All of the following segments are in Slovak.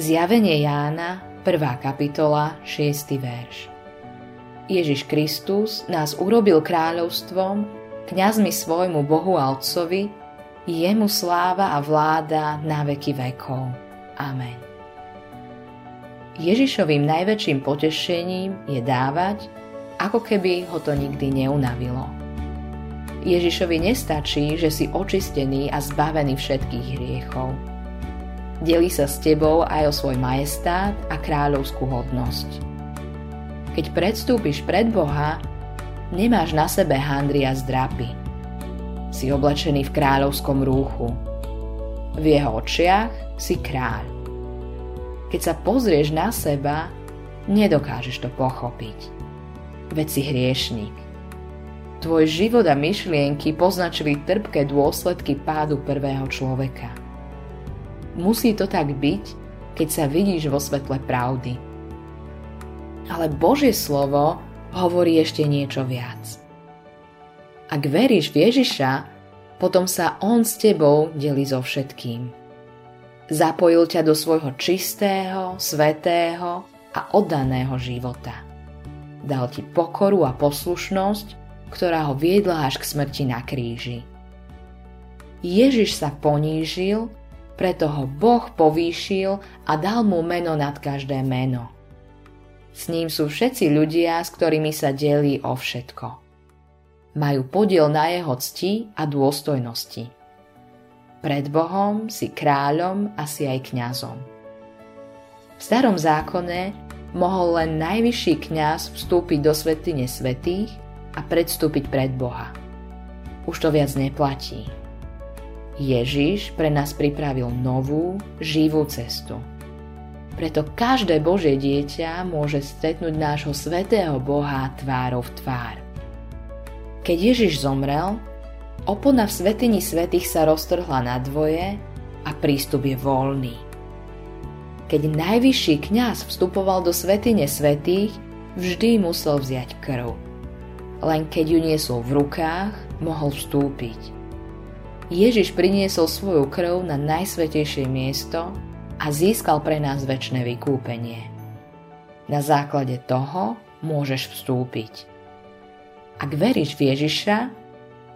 Zjavenie Jána, 1. kapitola, 6. verš. Ježiš Kristus nás urobil kráľovstvom, kňazmi svojmu Bohu a Otcovi, jemu sláva a vláda na veky vekov. Amen. Ježišovým najväčším potešením je dávať, ako keby ho to nikdy neunavilo. Ježišovi nestačí, že si očistený a zbavený všetkých hriechov – Delí sa s tebou aj o svoj majestát a kráľovskú hodnosť. Keď predstúpiš pred Boha, nemáš na sebe handry a zdrapy. Si oblečený v kráľovskom rúchu. V jeho očiach si kráľ. Keď sa pozrieš na seba, nedokážeš to pochopiť. Veď si hriešnik. Tvoj život a myšlienky poznačili trpké dôsledky pádu prvého človeka. Musí to tak byť, keď sa vidíš vo svetle pravdy. Ale Božie slovo hovorí ešte niečo viac. Ak veríš v Ježiša, potom sa On s tebou delí so všetkým. Zapojil ťa do svojho čistého, svetého a oddaného života. Dal ti pokoru a poslušnosť, ktorá ho viedla až k smrti na kríži. Ježiš sa ponížil preto ho Boh povýšil a dal mu meno nad každé meno. S ním sú všetci ľudia, s ktorými sa delí o všetko. Majú podiel na jeho cti a dôstojnosti. Pred Bohom si kráľom a si aj kňazom. V starom zákone mohol len najvyšší kňaz vstúpiť do svetine svetých a predstúpiť pred Boha. Už to viac neplatí. Ježiš pre nás pripravil novú, živú cestu. Preto každé Božie dieťa môže stretnúť nášho svetého Boha tvárov v tvár. Keď Ježiš zomrel, opona v svetini svetých sa roztrhla na dvoje a prístup je voľný. Keď najvyšší kňaz vstupoval do svetine svetých, vždy musel vziať krv. Len keď ju niesol v rukách, mohol vstúpiť. Ježiš priniesol svoju krv na najsvetejšie miesto a získal pre nás väčšie vykúpenie. Na základe toho môžeš vstúpiť. Ak veríš v Ježiša,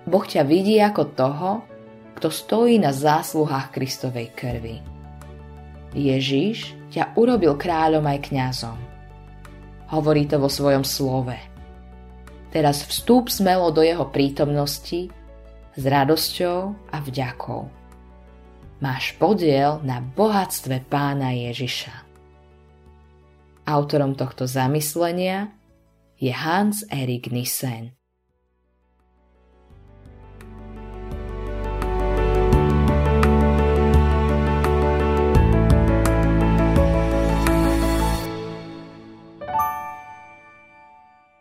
Boh ťa vidí ako toho, kto stojí na zásluhách Kristovej krvi. Ježiš ťa urobil kráľom aj kňazom. Hovorí to vo svojom slove. Teraz vstúp smelo do jeho prítomnosti s radosťou a vďakou. Máš podiel na bohatstve pána Ježiša. Autorom tohto zamyslenia je Hans Erik Nissen.